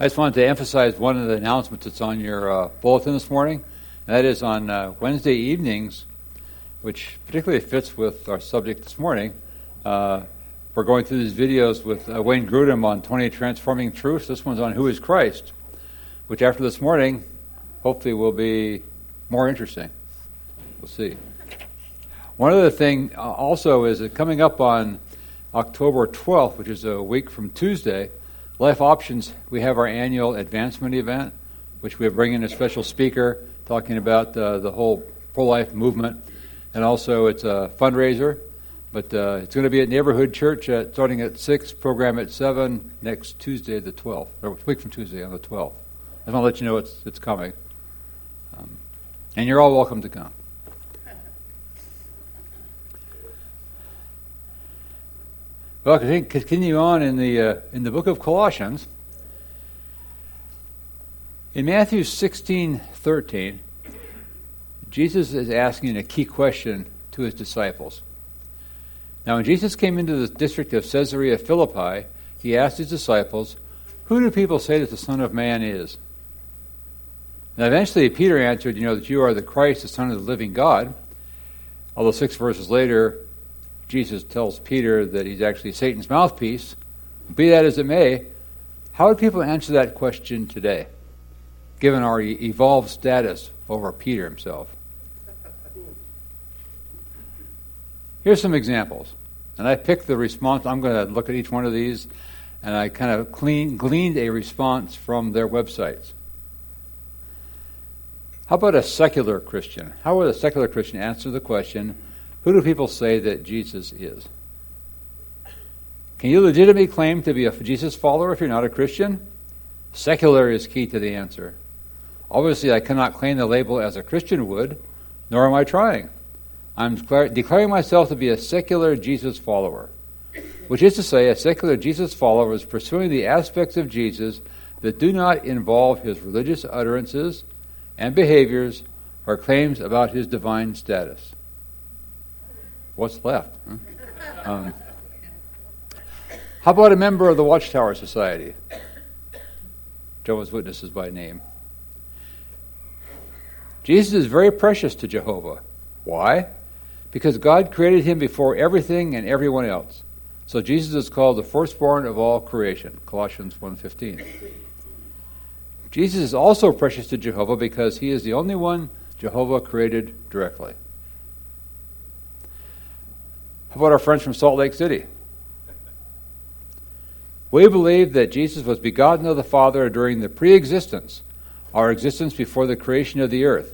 I just wanted to emphasize one of the announcements that's on your uh, bulletin this morning. That is on uh, Wednesday evenings, which particularly fits with our subject this morning. Uh, we're going through these videos with uh, Wayne Grudem on 20 Transforming Truths. This one's on Who is Christ, which after this morning, hopefully will be more interesting. We'll see. One other thing uh, also is that coming up on October 12th, which is a week from Tuesday, Life Options, we have our annual advancement event, which we bring in a special speaker talking about uh, the whole pro life movement. And also, it's a fundraiser, but uh, it's going to be at Neighborhood Church at, starting at 6, program at 7 next Tuesday, the 12th, or week from Tuesday on the 12th. I just want to let you know it's, it's coming. Um, and you're all welcome to come. Well, continue on in the uh, in the book of Colossians. In Matthew sixteen thirteen, Jesus is asking a key question to his disciples. Now, when Jesus came into the district of Caesarea Philippi, he asked his disciples, Who do people say that the Son of Man is? Now, eventually, Peter answered, You know, that you are the Christ, the Son of the living God. Although six verses later, Jesus tells Peter that he's actually Satan's mouthpiece. Be that as it may, how would people answer that question today, given our evolved status over Peter himself? Here's some examples. And I picked the response. I'm going to look at each one of these, and I kind of clean, gleaned a response from their websites. How about a secular Christian? How would a secular Christian answer the question, who do people say that Jesus is? Can you legitimately claim to be a Jesus follower if you're not a Christian? Secular is key to the answer. Obviously, I cannot claim the label as a Christian would, nor am I trying. I'm declaring myself to be a secular Jesus follower, which is to say, a secular Jesus follower is pursuing the aspects of Jesus that do not involve his religious utterances and behaviors or claims about his divine status what's left? Um, how about a member of the Watchtower Society? Jehovah's Witnesses by name. Jesus is very precious to Jehovah. Why? Because God created him before everything and everyone else. So Jesus is called the firstborn of all creation, Colossians 1:15. Jesus is also precious to Jehovah because he is the only one Jehovah created directly. How about our friends from Salt Lake City? We believe that Jesus was begotten of the Father during the pre existence, our existence before the creation of the earth,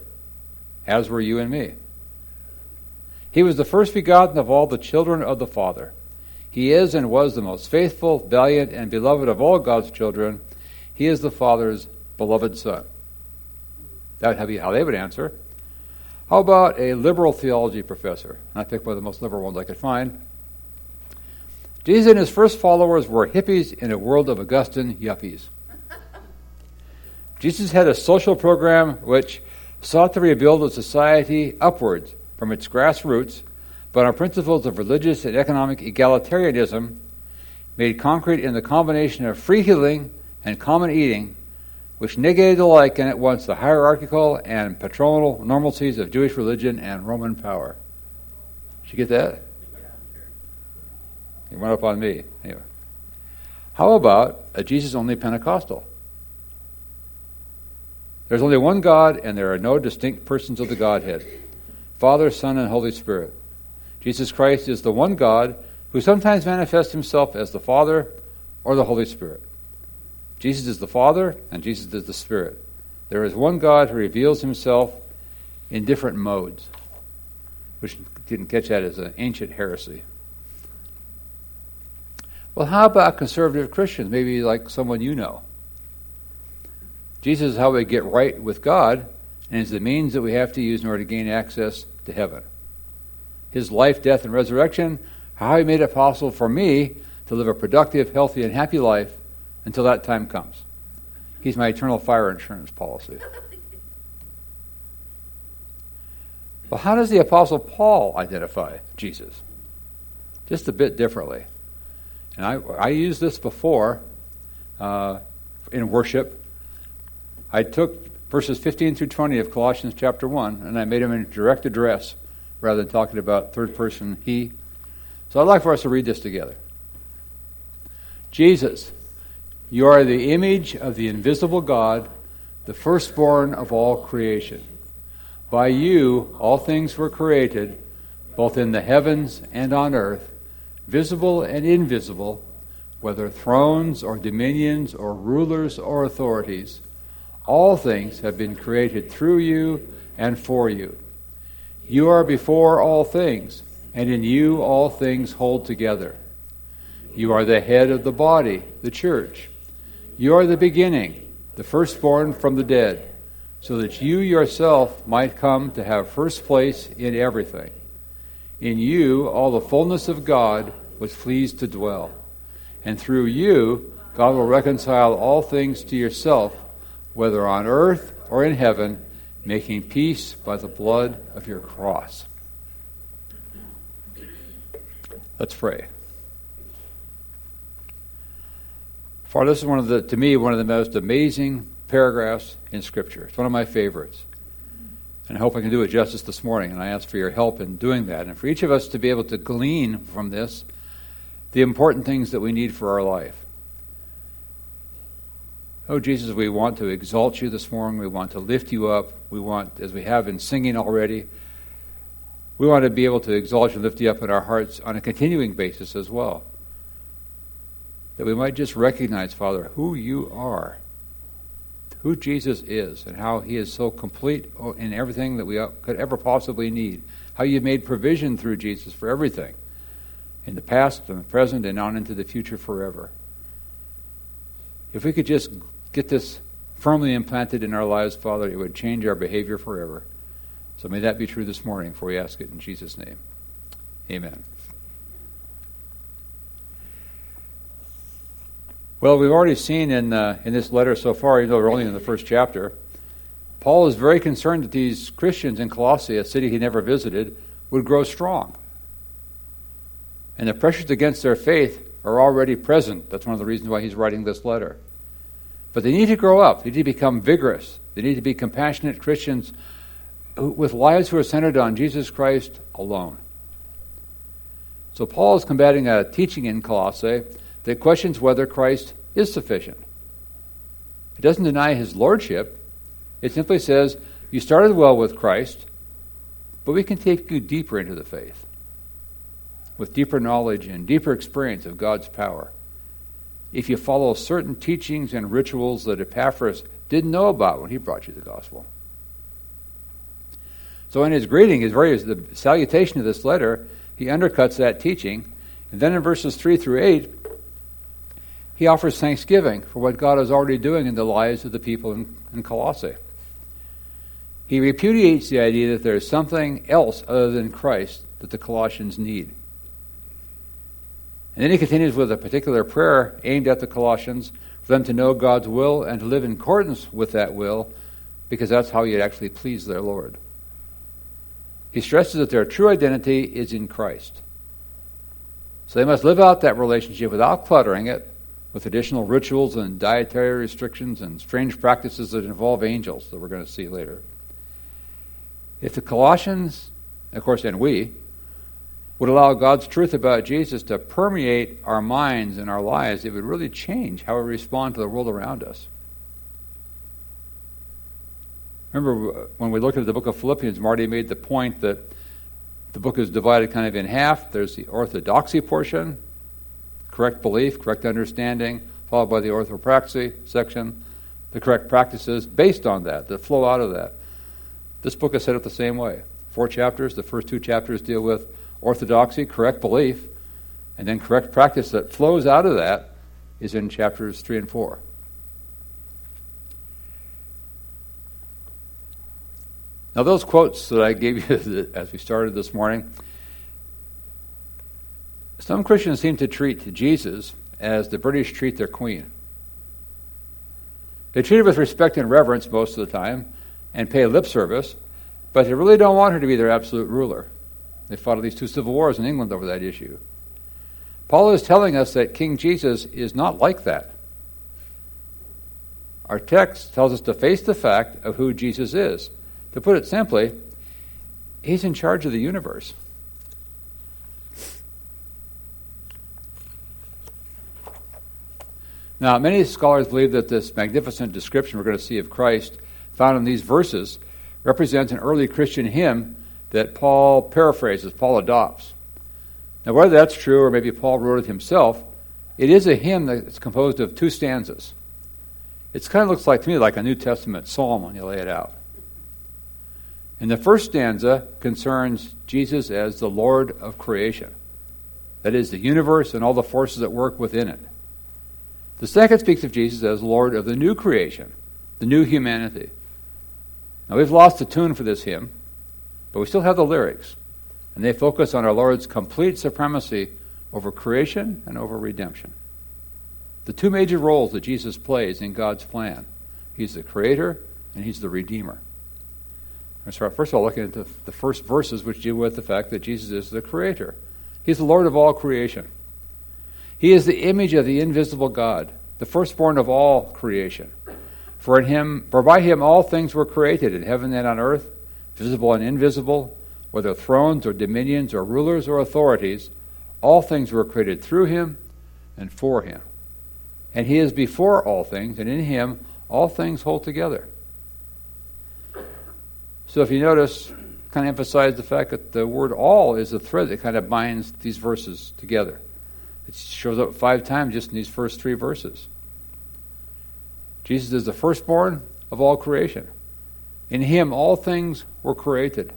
as were you and me. He was the first begotten of all the children of the Father. He is and was the most faithful, valiant, and beloved of all God's children. He is the Father's beloved Son. That would be how they would answer. How about a liberal theology professor? I picked one of the most liberal ones I could find. Jesus and his first followers were hippies in a world of Augustan yuppies. Jesus had a social program which sought to rebuild a society upwards from its grassroots, but on principles of religious and economic egalitarianism, made concrete in the combination of free healing and common eating which negated alike and at once the hierarchical and patronal normalcies of Jewish religion and Roman power. Did you get that? He went up on me. Anyway. How about a Jesus only Pentecostal? There's only one God, and there are no distinct persons of the Godhead Father, Son, and Holy Spirit. Jesus Christ is the one God who sometimes manifests himself as the Father or the Holy Spirit. Jesus is the Father, and Jesus is the Spirit. There is one God who reveals himself in different modes, which didn't catch that as an ancient heresy. Well, how about conservative Christians? Maybe like someone you know. Jesus is how we get right with God, and is the means that we have to use in order to gain access to heaven. His life, death, and resurrection, how he made it possible for me to live a productive, healthy, and happy life until that time comes. He's my eternal fire insurance policy. Well, how does the Apostle Paul identify Jesus? Just a bit differently. And I, I used this before uh, in worship, I took verses 15 through 20 of Colossians chapter 1 and I made them in direct address rather than talking about third person he. So I'd like for us to read this together. Jesus, you are the image of the invisible God, the firstborn of all creation. By you all things were created, both in the heavens and on earth, visible and invisible, whether thrones or dominions or rulers or authorities. All things have been created through you and for you. You are before all things, and in you all things hold together. You are the head of the body, the church. You are the beginning, the firstborn from the dead so that you yourself might come to have first place in everything. In you, all the fullness of God was pleased to dwell. And through you, God will reconcile all things to yourself, whether on earth or in heaven, making peace by the blood of your cross. Let's pray. For this is one of the, to me, one of the most amazing paragraphs in Scripture. It's one of my favorites. And I hope I can do it justice this morning, and I ask for your help in doing that. And for each of us to be able to glean from this the important things that we need for our life. Oh, Jesus, we want to exalt you this morning. We want to lift you up. We want, as we have been singing already, we want to be able to exalt you and lift you up in our hearts on a continuing basis as well. That we might just recognize, Father, who you are who Jesus is and how he is so complete in everything that we could ever possibly need. How you made provision through Jesus for everything in the past and the present and on into the future forever. If we could just get this firmly implanted in our lives, Father, it would change our behavior forever. So may that be true this morning, for we ask it in Jesus' name. Amen. Well, we've already seen in, uh, in this letter so far, even though we're only in the first chapter, Paul is very concerned that these Christians in Colossae, a city he never visited, would grow strong. And the pressures against their faith are already present. That's one of the reasons why he's writing this letter. But they need to grow up, they need to become vigorous, they need to be compassionate Christians who, with lives who are centered on Jesus Christ alone. So Paul is combating a teaching in Colossae that questions whether Christ is sufficient. It doesn't deny his lordship, it simply says, You started well with Christ, but we can take you deeper into the faith with deeper knowledge and deeper experience of God's power. If you follow certain teachings and rituals that Epaphras didn't know about when he brought you the gospel. So in his greeting, his very the salutation of this letter, he undercuts that teaching. And then in verses 3 through 8, he offers thanksgiving for what God is already doing in the lives of the people in, in Colossae. He repudiates the idea that there is something else other than Christ that the Colossians need. And then he continues with a particular prayer aimed at the Colossians for them to know God's will and to live in accordance with that will, because that's how you'd actually please their Lord. He stresses that their true identity is in Christ. So they must live out that relationship without cluttering it, with additional rituals and dietary restrictions and strange practices that involve angels that we're going to see later. If the Colossians, of course, and we, would allow God's truth about Jesus to permeate our minds and our lives, it would really change how we respond to the world around us. Remember when we looked at the book of Philippians, Marty made the point that the book is divided kind of in half. There's the orthodoxy portion, correct belief, correct understanding, followed by the orthopraxy section, the correct practices based on that, that flow out of that. This book is set up the same way. Four chapters. The first two chapters deal with orthodoxy, correct belief, and then correct practice that flows out of that is in chapters 3 and 4. Now, those quotes that I gave you as we started this morning, some Christians seem to treat Jesus as the British treat their queen. They treat her with respect and reverence most of the time and pay lip service, but they really don't want her to be their absolute ruler. They fought at least two civil wars in England over that issue. Paul is telling us that King Jesus is not like that. Our text tells us to face the fact of who Jesus is. To put it simply, he's in charge of the universe. Now, many scholars believe that this magnificent description we're going to see of Christ found in these verses represents an early Christian hymn that Paul paraphrases, Paul adopts. Now, whether that's true or maybe Paul wrote it himself, it is a hymn that's composed of two stanzas. It kind of looks like to me like a New Testament psalm when you lay it out. And the first stanza concerns Jesus as the Lord of creation. That is, the universe and all the forces that work within it. The second speaks of Jesus as Lord of the new creation, the new humanity. Now, we've lost the tune for this hymn, but we still have the lyrics, and they focus on our Lord's complete supremacy over creation and over redemption. The two major roles that Jesus plays in God's plan He's the creator and He's the redeemer. So first of all, looking at the, the first verses, which deal with the fact that Jesus is the creator. He's the Lord of all creation. He is the image of the invisible God, the firstborn of all creation. For in him, for by him all things were created in heaven and on earth, visible and invisible, whether thrones or dominions or rulers or authorities, all things were created through him and for him. And he is before all things, and in him all things hold together. So if you notice, kind of emphasize the fact that the word all is the thread that kind of binds these verses together. It shows up five times just in these first three verses. Jesus is the firstborn of all creation. In him, all things were created.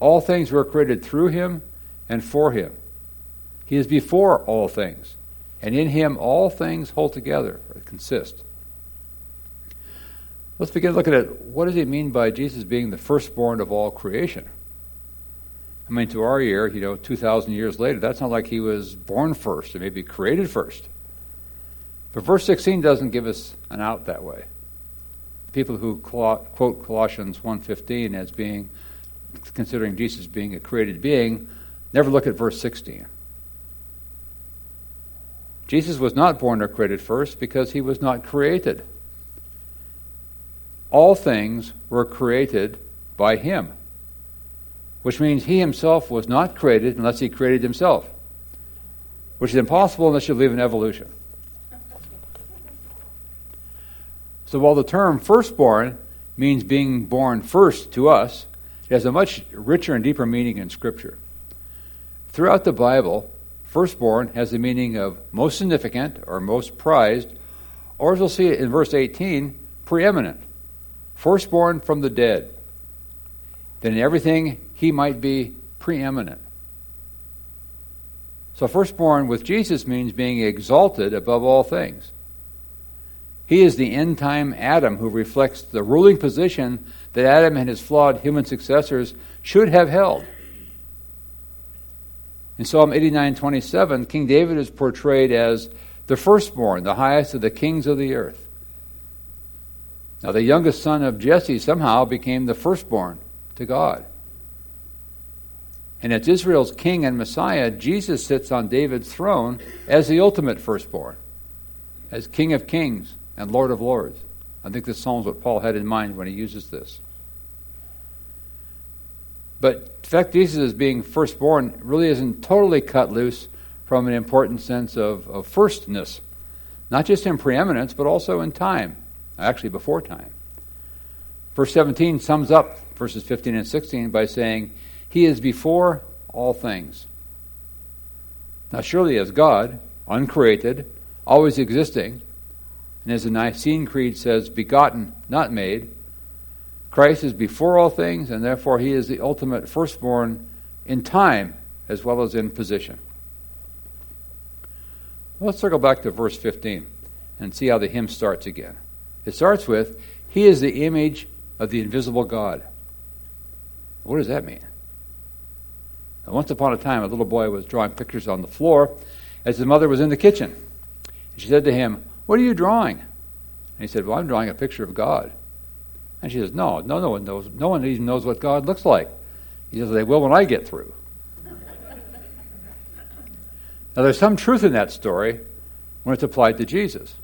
All things were created through him and for him. He is before all things, and in him all things hold together or consist. Let's begin looking at what does he mean by Jesus being the firstborn of all creation? I mean, to our ear, you know, 2,000 years later, that's not like he was born first or maybe created first. But verse 16 doesn't give us an out that way. People who quote Colossians 1.15 as being, considering Jesus being a created being, never look at verse 16. Jesus was not born or created first because he was not created. All things were created by him which means he himself was not created unless he created himself, which is impossible unless you believe in evolution. So while the term firstborn means being born first to us, it has a much richer and deeper meaning in Scripture. Throughout the Bible, firstborn has the meaning of most significant or most prized, or as we'll see in verse 18, preeminent. Firstborn from the dead. Then in everything he might be preeminent. So, firstborn with Jesus means being exalted above all things. He is the end time Adam who reflects the ruling position that Adam and his flawed human successors should have held. In Psalm 89:27, King David is portrayed as the firstborn, the highest of the kings of the earth. Now, the youngest son of Jesse somehow became the firstborn to God. And as Israel's king and Messiah, Jesus sits on David's throne as the ultimate firstborn, as King of kings and Lord of lords. I think this is what Paul had in mind when he uses this. But the fact Jesus is being firstborn really isn't totally cut loose from an important sense of, of firstness, not just in preeminence, but also in time, actually before time. Verse 17 sums up verses 15 and 16 by saying, he is before all things. Now, surely, as God, uncreated, always existing, and as the Nicene Creed says, begotten, not made, Christ is before all things, and therefore he is the ultimate firstborn in time as well as in position. let's circle back to verse 15 and see how the hymn starts again. It starts with, He is the image of the invisible God. What does that mean? Once upon a time, a little boy was drawing pictures on the floor as his mother was in the kitchen. And she said to him, What are you drawing? And he said, Well, I'm drawing a picture of God. And she says, No, no, no one knows. No one even knows what God looks like. He says, They will when I get through. now, there's some truth in that story when it's applied to Jesus.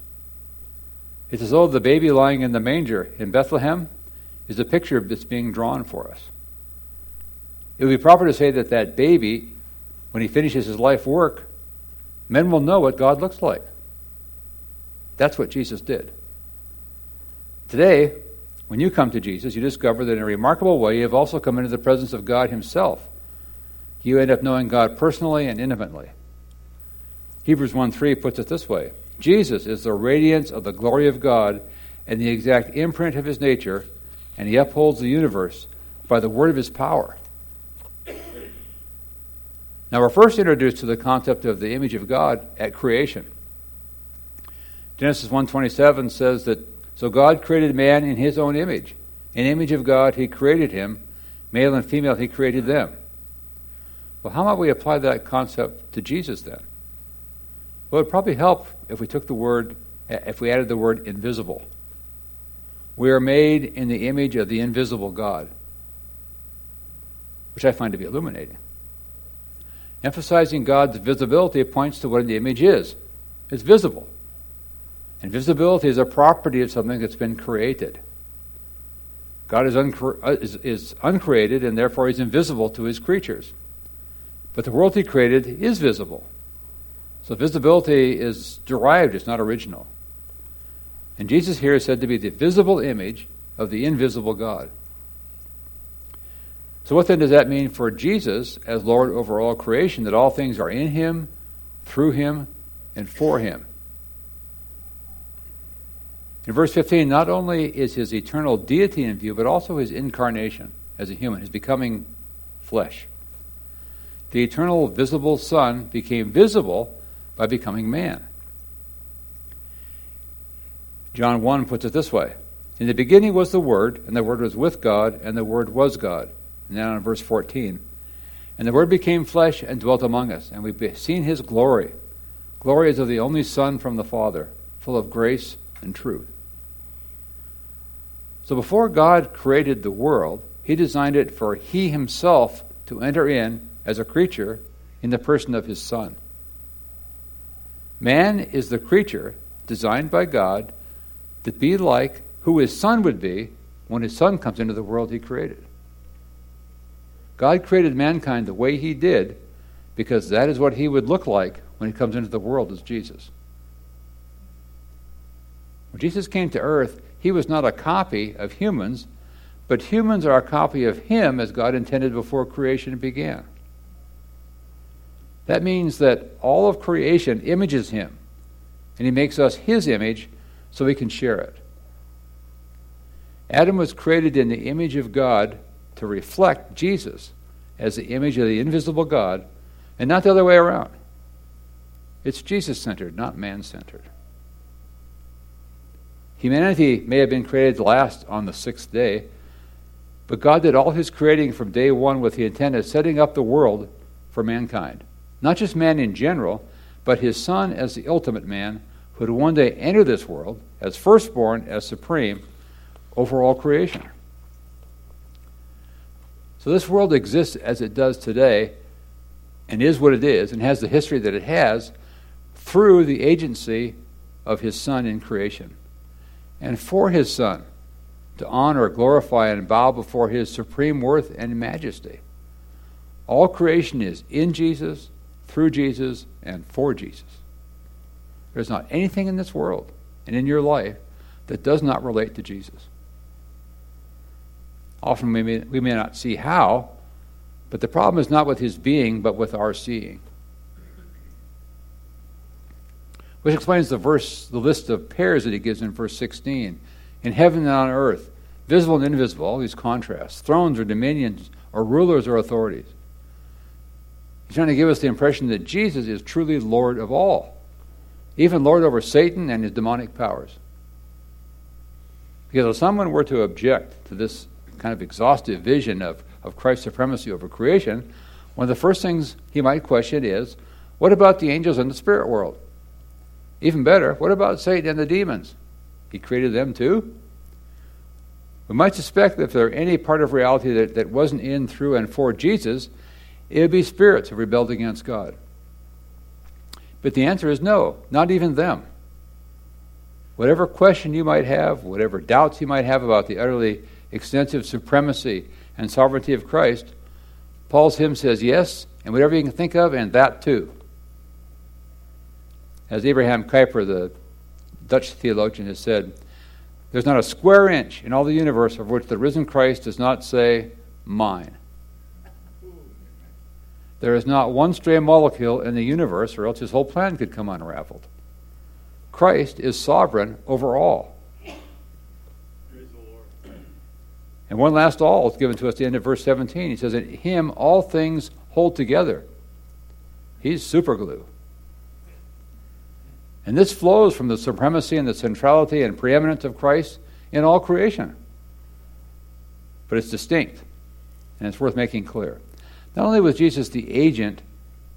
It's as though the baby lying in the manger in Bethlehem is a picture that's being drawn for us. It would be proper to say that that baby, when he finishes his life work, men will know what God looks like. That's what Jesus did. Today, when you come to Jesus, you discover that in a remarkable way you have also come into the presence of God Himself. You end up knowing God personally and intimately. Hebrews 1 3 puts it this way Jesus is the radiance of the glory of God and the exact imprint of his nature, and he upholds the universe by the word of his power. Now, we're first introduced to the concept of the image of God at creation. Genesis 1:27 says that so God created man in his own image. In image of God he created him, male and female he created them. Well, how might we apply that concept to Jesus then? Well, it would probably help if we took the word, if we added the word invisible. We are made in the image of the invisible God, which I find to be illuminating. Emphasizing God's visibility points to what the image is it's visible. And visibility is a property of something that's been created. God is, uncre- uh, is, is uncreated, and therefore he's invisible to his creatures. But the world he created is visible. So visibility is derived, it's not original. And Jesus here is said to be the visible image of the invisible God. So, what then does that mean for Jesus as Lord over all creation? That all things are in Him, through Him, and for Him. In verse 15, not only is His eternal deity in view, but also His incarnation as a human, His becoming flesh. The eternal visible Son became visible by becoming man. John 1 puts it this way In the beginning was the Word, and the Word was with God, and the Word was God. Now in verse 14 And the Word became flesh and dwelt among us, and we've seen his glory. Glory is of the only Son from the Father, full of grace and truth. So before God created the world, he designed it for he himself to enter in as a creature in the person of his Son. Man is the creature designed by God to be like who his son would be when his son comes into the world he created. God created mankind the way he did because that is what he would look like when he comes into the world as Jesus. When Jesus came to earth, he was not a copy of humans, but humans are a copy of him as God intended before creation began. That means that all of creation images him, and he makes us his image so we can share it. Adam was created in the image of God to reflect Jesus as the image of the invisible God, and not the other way around. It's Jesus centered, not man centered. Humanity may have been created last on the sixth day, but God did all his creating from day one with the intent of setting up the world for mankind. Not just man in general, but his son as the ultimate man who would one day enter this world as firstborn, as supreme over all creation. So this world exists as it does today and is what it is and has the history that it has through the agency of his son in creation. And for his son to honor, glorify, and bow before his supreme worth and majesty. All creation is in Jesus, through Jesus and for Jesus. There's not anything in this world and in your life that does not relate to Jesus. Often we may, we may not see how, but the problem is not with his being, but with our seeing. Which explains the verse, the list of pairs that he gives in verse 16. In heaven and on earth, visible and invisible, all these contrasts, thrones or dominions, or rulers or authorities. He's trying to give us the impression that Jesus is truly Lord of all, even Lord over Satan and his demonic powers. Because if someone were to object to this kind of exhaustive vision of, of Christ's supremacy over creation, one of the first things he might question is what about the angels in the spirit world? Even better, what about Satan and the demons? He created them too? We might suspect that if there were any part of reality that, that wasn't in, through, and for Jesus, it would be spirits who rebelled against God. But the answer is no, not even them. Whatever question you might have, whatever doubts you might have about the utterly extensive supremacy and sovereignty of Christ, Paul's hymn says yes, and whatever you can think of, and that too. As Abraham Kuyper, the Dutch theologian, has said, there's not a square inch in all the universe of which the risen Christ does not say, mine. There is not one stray molecule in the universe, or else his whole plan could come unraveled. Christ is sovereign over all. And one last all is given to us at the end of verse 17. He says, In him all things hold together. He's superglue. And this flows from the supremacy and the centrality and preeminence of Christ in all creation. But it's distinct, and it's worth making clear. Not only was Jesus the agent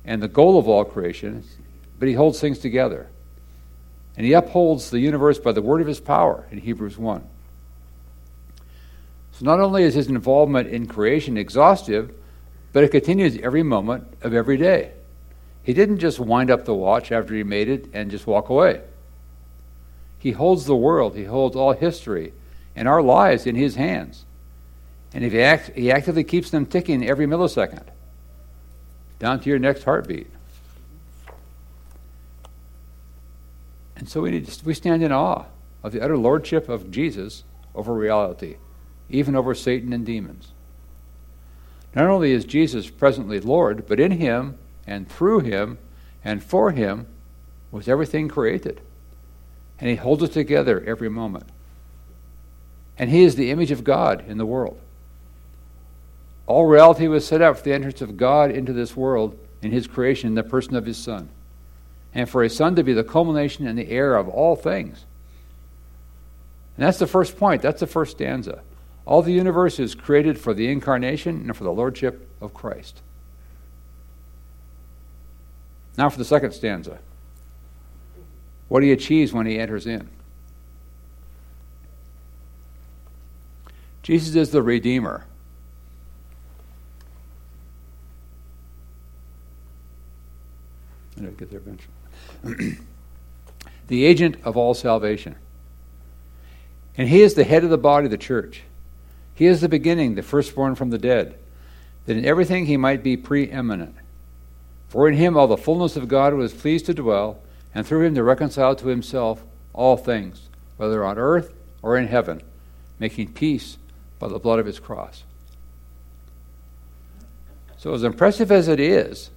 and the goal of all creation, but he holds things together. And he upholds the universe by the word of his power in Hebrews 1. So not only is his involvement in creation exhaustive, but it continues every moment of every day. He didn't just wind up the watch after he made it and just walk away. He holds the world, he holds all history and our lives in his hands. And if he, act, he actively keeps them ticking every millisecond, down to your next heartbeat. And so we, need to, we stand in awe of the utter lordship of Jesus over reality, even over Satan and demons. Not only is Jesus presently Lord, but in him and through him and for him was everything created. And he holds it together every moment. And he is the image of God in the world. All reality was set up for the entrance of God into this world in his creation in the person of his Son and for his Son to be the culmination and the heir of all things. And that's the first point. That's the first stanza. All the universe is created for the incarnation and for the lordship of Christ. Now for the second stanza. What he achieves when he enters in. Jesus is the Redeemer. I get there eventually. the agent of all salvation. And he is the head of the body, of the church. He is the beginning, the firstborn from the dead, that in everything he might be preeminent. For in him all the fullness of God was pleased to dwell, and through him to reconcile to himself all things, whether on earth or in heaven, making peace by the blood of his cross. So, as impressive as it is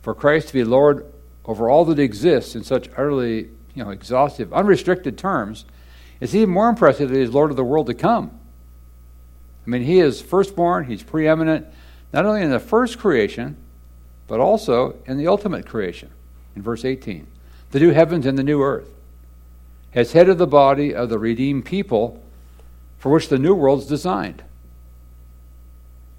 for Christ to be Lord over all that exists in such utterly you know, exhaustive, unrestricted terms, it's even more impressive that he's Lord of the world to come. I mean, he is firstborn, he's preeminent, not only in the first creation, but also in the ultimate creation, in verse 18. The new heavens and the new earth. As head of the body of the redeemed people for which the new world is designed.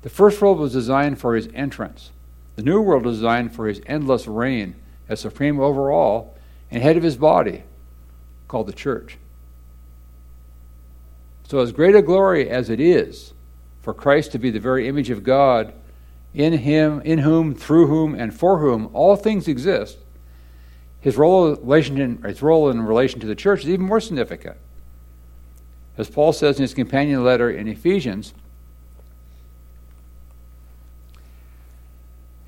The first world was designed for his entrance. The new world is designed for his endless reign as supreme over all and head of his body, called the church. So, as great a glory as it is for Christ to be the very image of God, in him, in whom, through whom, and for whom all things exist, his role, in, his role in relation to the church is even more significant. As Paul says in his companion letter in Ephesians,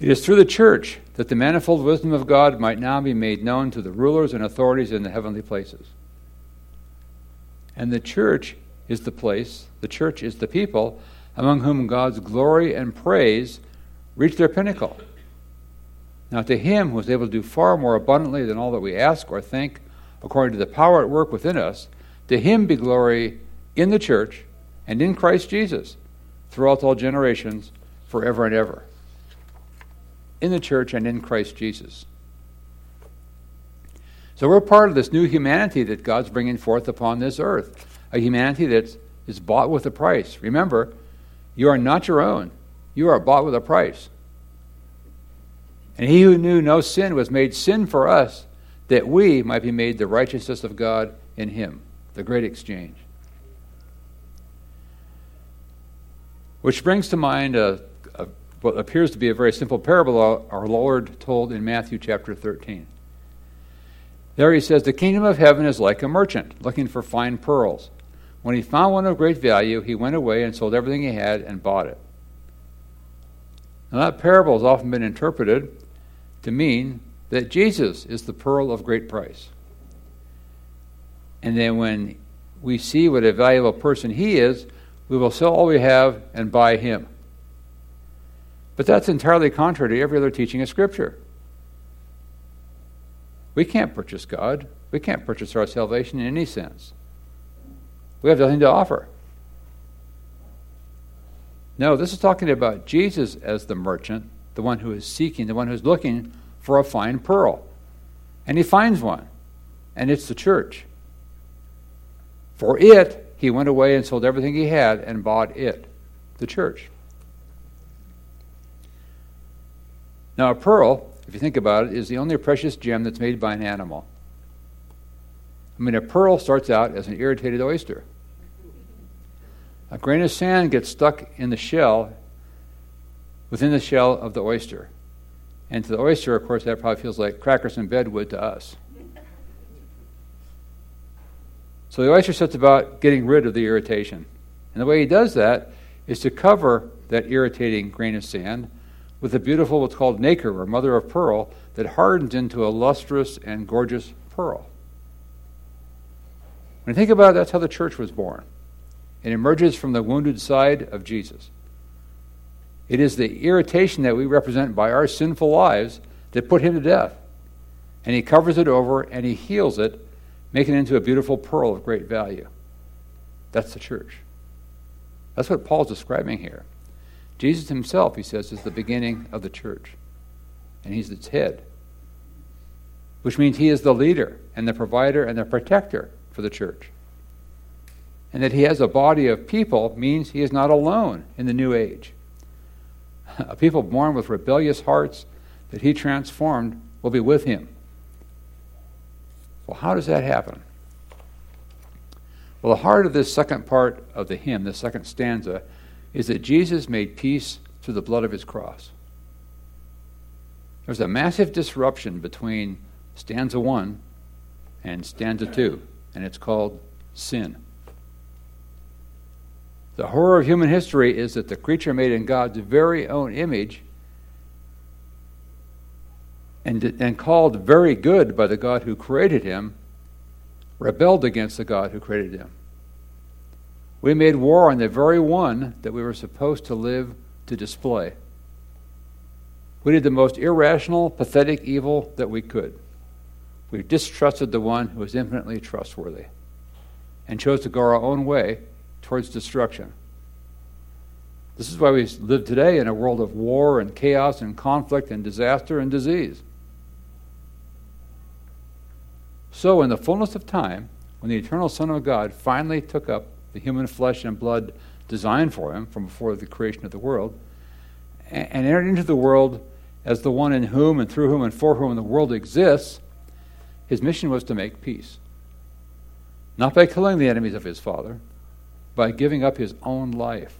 It is through the church that the manifold wisdom of God might now be made known to the rulers and authorities in the heavenly places. And the church is the place, the church is the people among whom God's glory and praise reach their pinnacle. Now, to him who is able to do far more abundantly than all that we ask or think, according to the power at work within us, to him be glory in the church and in Christ Jesus throughout all generations, forever and ever in the church and in Christ Jesus. So we're part of this new humanity that God's bringing forth upon this earth, a humanity that is bought with a price. Remember, you are not your own, you are bought with a price. And he who knew no sin was made sin for us, that we might be made the righteousness of God in him, the great exchange. Which brings to mind a what appears to be a very simple parable our Lord told in Matthew chapter 13. There he says, The kingdom of heaven is like a merchant looking for fine pearls. When he found one of great value, he went away and sold everything he had and bought it. Now, that parable has often been interpreted to mean that Jesus is the pearl of great price. And then when we see what a valuable person he is, we will sell all we have and buy him. But that's entirely contrary to every other teaching of Scripture. We can't purchase God. We can't purchase our salvation in any sense. We have nothing to offer. No, this is talking about Jesus as the merchant, the one who is seeking, the one who is looking for a fine pearl. And he finds one, and it's the church. For it, he went away and sold everything he had and bought it, the church. Now, a pearl, if you think about it, is the only precious gem that's made by an animal. I mean, a pearl starts out as an irritated oyster. A grain of sand gets stuck in the shell, within the shell of the oyster. And to the oyster, of course, that probably feels like crackers and bed would to us. So the oyster sets about getting rid of the irritation. And the way he does that is to cover that irritating grain of sand with a beautiful, what's called nacre, or mother of pearl, that hardens into a lustrous and gorgeous pearl. When you think about it, that's how the church was born. It emerges from the wounded side of Jesus. It is the irritation that we represent by our sinful lives that put him to death. And he covers it over and he heals it, making it into a beautiful pearl of great value. That's the church. That's what Paul's describing here. Jesus himself, he says, is the beginning of the church, and he's its head, which means he is the leader and the provider and the protector for the church and that he has a body of people means he is not alone in the new age. A people born with rebellious hearts that he transformed will be with him. Well, how does that happen? Well, the heart of this second part of the hymn, the second stanza, is that Jesus made peace through the blood of his cross. There's a massive disruption between stanza one and stanza two, and it's called sin. The horror of human history is that the creature made in God's very own image and, and called very good by the God who created him rebelled against the God who created him. We made war on the very one that we were supposed to live to display. We did the most irrational, pathetic evil that we could. We distrusted the one who was infinitely trustworthy and chose to go our own way towards destruction. This is why we live today in a world of war and chaos and conflict and disaster and disease. So, in the fullness of time, when the eternal Son of God finally took up the human flesh and blood designed for him from before the creation of the world, and entered into the world as the one in whom and through whom and for whom the world exists, his mission was to make peace. Not by killing the enemies of his Father, by giving up his own life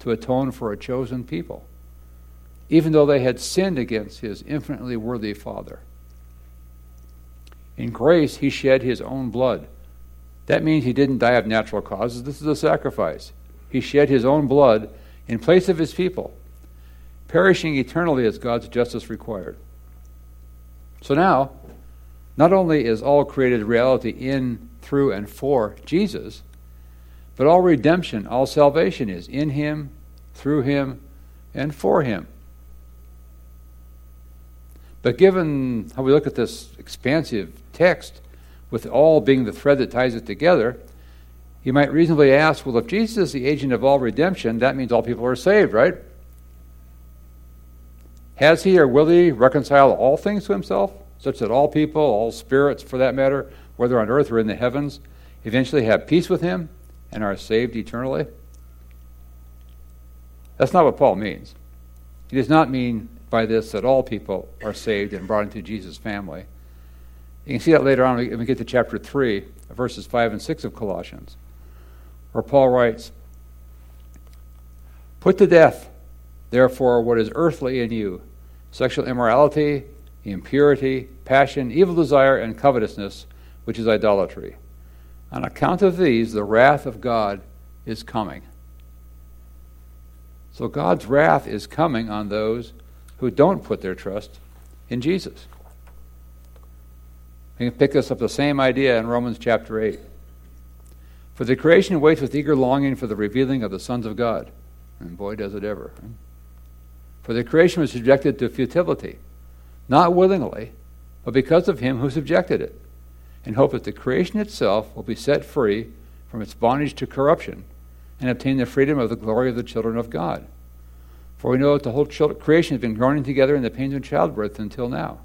to atone for a chosen people, even though they had sinned against his infinitely worthy Father. In grace, he shed his own blood. That means he didn't die of natural causes. This is a sacrifice. He shed his own blood in place of his people, perishing eternally as God's justice required. So now, not only is all created reality in, through, and for Jesus, but all redemption, all salvation is in Him, through Him, and for Him. But given how we look at this expansive text, with all being the thread that ties it together, you might reasonably ask well, if Jesus is the agent of all redemption, that means all people are saved, right? Has he or will he reconcile all things to himself, such that all people, all spirits for that matter, whether on earth or in the heavens, eventually have peace with him? And are saved eternally? That's not what Paul means. He does not mean by this that all people are saved and brought into Jesus' family. You can see that later on when we get to chapter 3, verses 5 and 6 of Colossians, where Paul writes Put to death, therefore, what is earthly in you sexual immorality, impurity, passion, evil desire, and covetousness, which is idolatry. On account of these, the wrath of God is coming. So God's wrath is coming on those who don't put their trust in Jesus. We can pick this up the same idea in Romans chapter 8. For the creation waits with eager longing for the revealing of the sons of God. And boy, does it ever. For the creation was subjected to futility, not willingly, but because of him who subjected it, in hope that the creation itself will be set free from its bondage to corruption and obtain the freedom of the glory of the children of God. For we know that the whole creation has been groaning together in the pains of childbirth until now.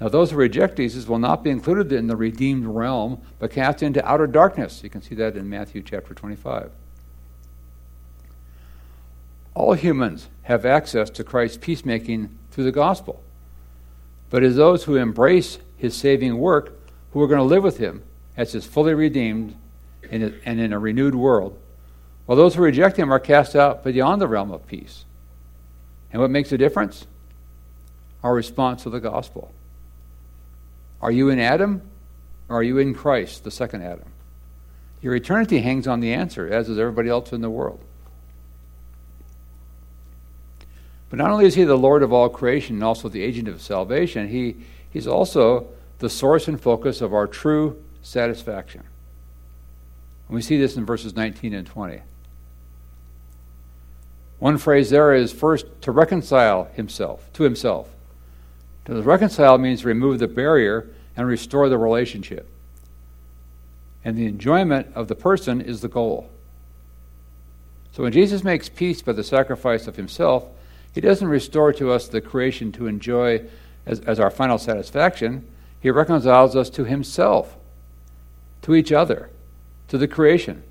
Now, those who reject Jesus will not be included in the redeemed realm, but cast into outer darkness. You can see that in Matthew chapter 25. All humans have access to Christ's peacemaking through the gospel. But is those who embrace his saving work who are going to live with him as his fully redeemed and in a renewed world, while those who reject him are cast out beyond the realm of peace. And what makes a difference? Our response to the gospel. Are you in Adam or are you in Christ, the second Adam? Your eternity hangs on the answer, as is everybody else in the world. But not only is he the Lord of all creation and also the agent of salvation, he, he's also the source and focus of our true satisfaction. And we see this in verses 19 and 20. One phrase there is first to reconcile himself to himself. To reconcile means remove the barrier and restore the relationship. And the enjoyment of the person is the goal. So when Jesus makes peace by the sacrifice of himself, he doesn't restore to us the creation to enjoy as, as our final satisfaction. He reconciles us to himself, to each other, to the creation,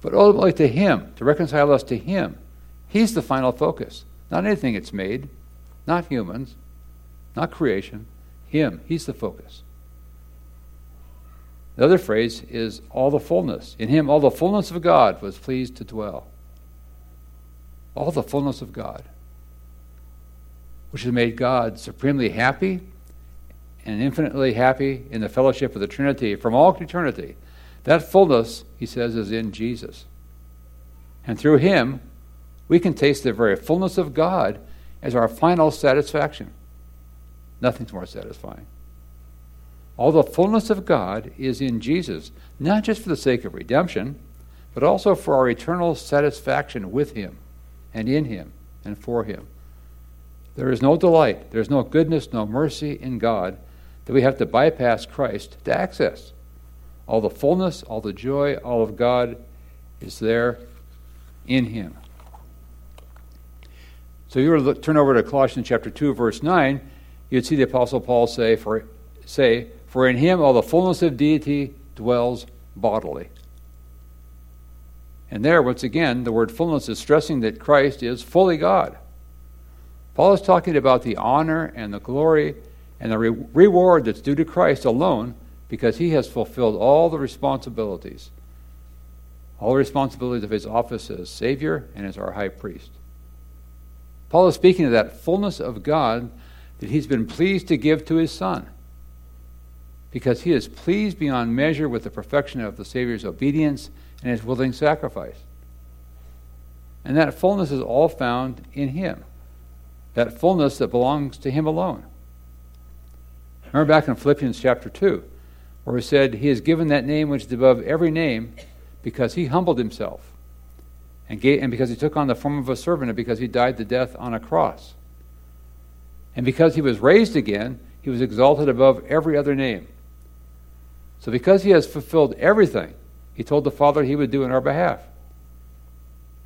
but ultimately to him, to reconcile us to him. He's the final focus, not anything it's made, not humans not creation, Him. He's the focus. The other phrase is all the fullness. In Him, all the fullness of God was pleased to dwell. All the fullness of God, which has made God supremely happy and infinitely happy in the fellowship of the Trinity from all eternity. That fullness, he says, is in Jesus. And through him, we can taste the very fullness of God as our final satisfaction. Nothing's more satisfying. All the fullness of God is in Jesus, not just for the sake of redemption, but also for our eternal satisfaction with Him and in Him and for Him. There is no delight, there's no goodness, no mercy in God that we have to bypass Christ to access. All the fullness, all the joy, all of God is there in Him. So if you were to turn over to Colossians chapter 2, verse 9 you'd see the Apostle Paul say, for, say, For in him all the fullness of deity dwells bodily. And there, once again, the word fullness is stressing that Christ is fully God. Paul is talking about the honor and the glory and the re- reward that's due to Christ alone because he has fulfilled all the responsibilities, all the responsibilities of his office as Savior and as our high priest. Paul is speaking of that fullness of God that he's been pleased to give to his Son. Because he is pleased beyond measure with the perfection of the Savior's obedience and his willing sacrifice. And that fullness is all found in him. That fullness that belongs to him alone. Remember back in Philippians chapter 2, where he said, He has given that name which is above every name because he humbled himself. And, gave, and because he took on the form of a servant, and because he died the death on a cross. And because he was raised again, he was exalted above every other name. So, because he has fulfilled everything, he told the Father he would do in our behalf.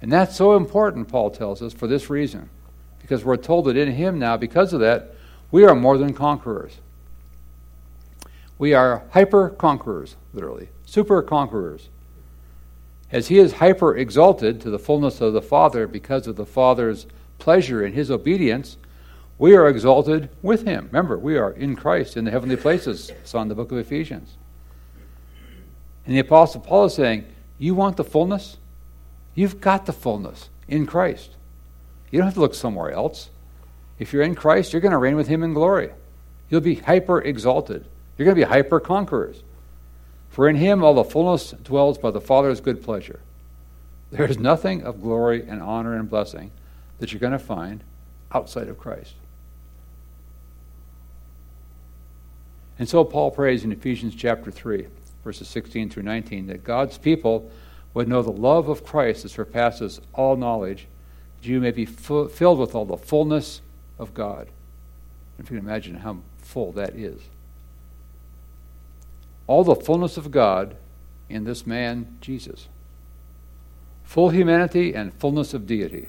And that's so important, Paul tells us, for this reason. Because we're told that in him now, because of that, we are more than conquerors. We are hyper conquerors, literally, super conquerors. As he is hyper exalted to the fullness of the Father because of the Father's pleasure in his obedience, we are exalted with him. Remember, we are in Christ in the heavenly places. It's on the book of Ephesians. And the Apostle Paul is saying, You want the fullness? You've got the fullness in Christ. You don't have to look somewhere else. If you're in Christ, you're going to reign with him in glory. You'll be hyper exalted. You're going to be hyper conquerors. For in him all the fullness dwells by the Father's good pleasure. There is nothing of glory and honor and blessing that you're going to find outside of Christ. And so Paul prays in Ephesians chapter 3, verses 16 through 19, that God's people would know the love of Christ that surpasses all knowledge, that you may be filled with all the fullness of God. If you can imagine how full that is. All the fullness of God in this man, Jesus. Full humanity and fullness of deity.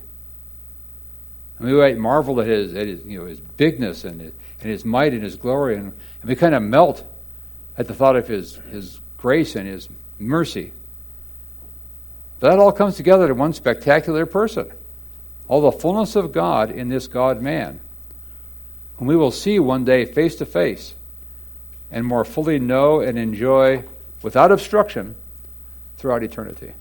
And we might marvel at his, at his, you know, his bigness and his, and his might and his glory, and, and we kind of melt at the thought of his, his grace and his mercy. But That all comes together in one spectacular person. All the fullness of God in this God man, whom we will see one day face to face and more fully know and enjoy without obstruction throughout eternity,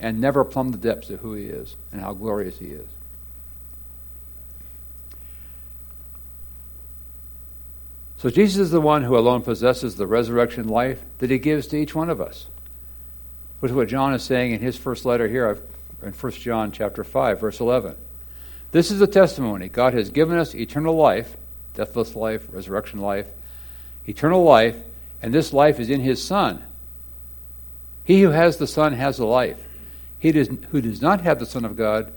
and never plumb the depths of who he is and how glorious he is. So Jesus is the one who alone possesses the resurrection life that he gives to each one of us. Which is what John is saying in his first letter here in 1 John chapter 5, verse 11. This is the testimony. God has given us eternal life, deathless life, resurrection life, eternal life, and this life is in his Son. He who has the Son has the life. He does, who does not have the Son of God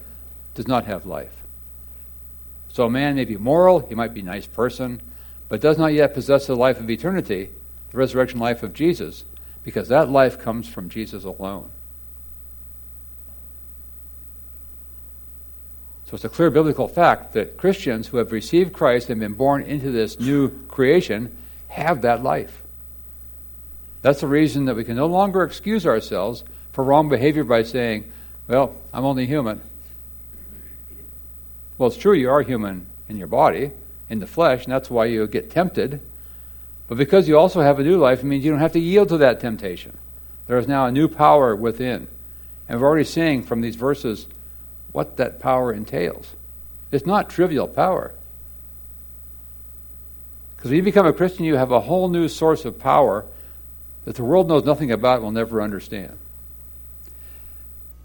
does not have life. So a man may be moral, he might be a nice person, but does not yet possess the life of eternity, the resurrection life of Jesus, because that life comes from Jesus alone. So it's a clear biblical fact that Christians who have received Christ and been born into this new creation have that life. That's the reason that we can no longer excuse ourselves for wrong behavior by saying, Well, I'm only human. Well, it's true, you are human in your body, in the flesh, and that's why you get tempted. But because you also have a new life, it means you don't have to yield to that temptation. There is now a new power within. And we're already seeing from these verses what that power entails. It's not trivial power. Because when you become a Christian, you have a whole new source of power that the world knows nothing about and will never understand.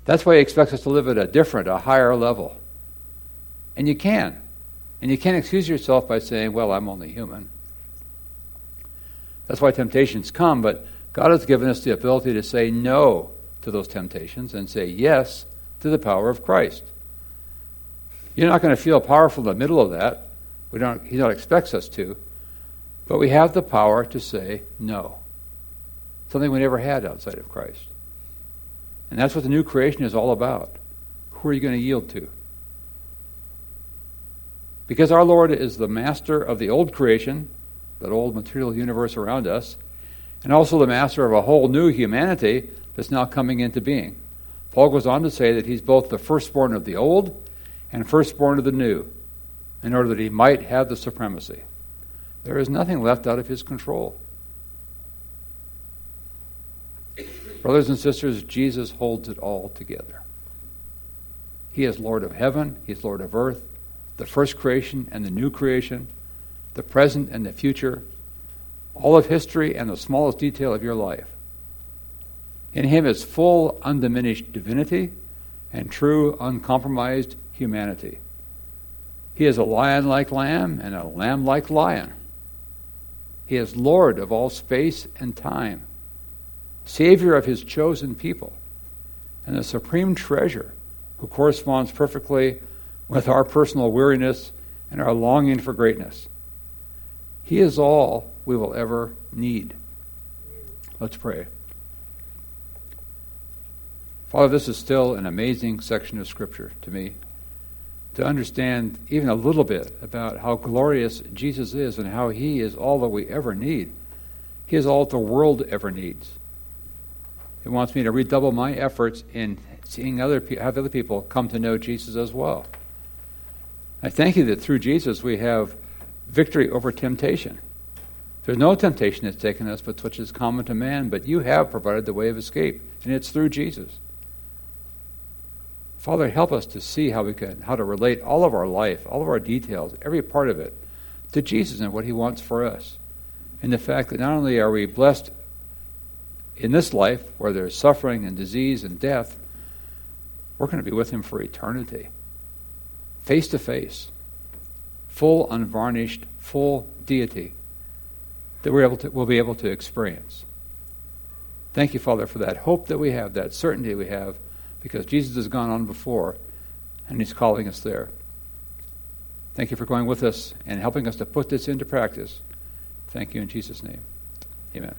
That's why he expects us to live at a different, a higher level. And you can. And you can't excuse yourself by saying, well, I'm only human. That's why temptations come, but God has given us the ability to say no to those temptations and say yes to the power of Christ. You're not going to feel powerful in the middle of that. We don't, he not expects us to. But we have the power to say no. Something we never had outside of Christ. And that's what the new creation is all about. Who are you going to yield to? Because our Lord is the master of the old creation, that old material universe around us, and also the master of a whole new humanity that's now coming into being. Paul goes on to say that he's both the firstborn of the old and firstborn of the new, in order that he might have the supremacy. There is nothing left out of his control. Brothers and sisters, Jesus holds it all together. He is Lord of heaven, He's Lord of earth, the first creation and the new creation, the present and the future, all of history and the smallest detail of your life. In him is full, undiminished divinity and true, uncompromised humanity. He is a lion like lamb and a lamb like lion. He is Lord of all space and time, Savior of his chosen people, and the supreme treasure who corresponds perfectly with our personal weariness and our longing for greatness. He is all we will ever need. Let's pray. Father, this is still an amazing section of Scripture to me. To understand even a little bit about how glorious Jesus is and how He is all that we ever need. He is all that the world ever needs. It wants me to redouble my efforts in seeing other have other people come to know Jesus as well. I thank you that through Jesus we have victory over temptation. There's no temptation that's taken us but which is common to man, but you have provided the way of escape, and it's through Jesus. Father, help us to see how we can, how to relate all of our life, all of our details, every part of it, to Jesus and what He wants for us. And the fact that not only are we blessed in this life, where there's suffering and disease and death, we're going to be with Him for eternity, face to face, full, unvarnished, full deity that we're able to, we'll be able to experience. Thank you, Father, for that hope that we have, that certainty we have, because Jesus has gone on before and He's calling us there. Thank you for going with us and helping us to put this into practice. Thank you in Jesus' name. Amen.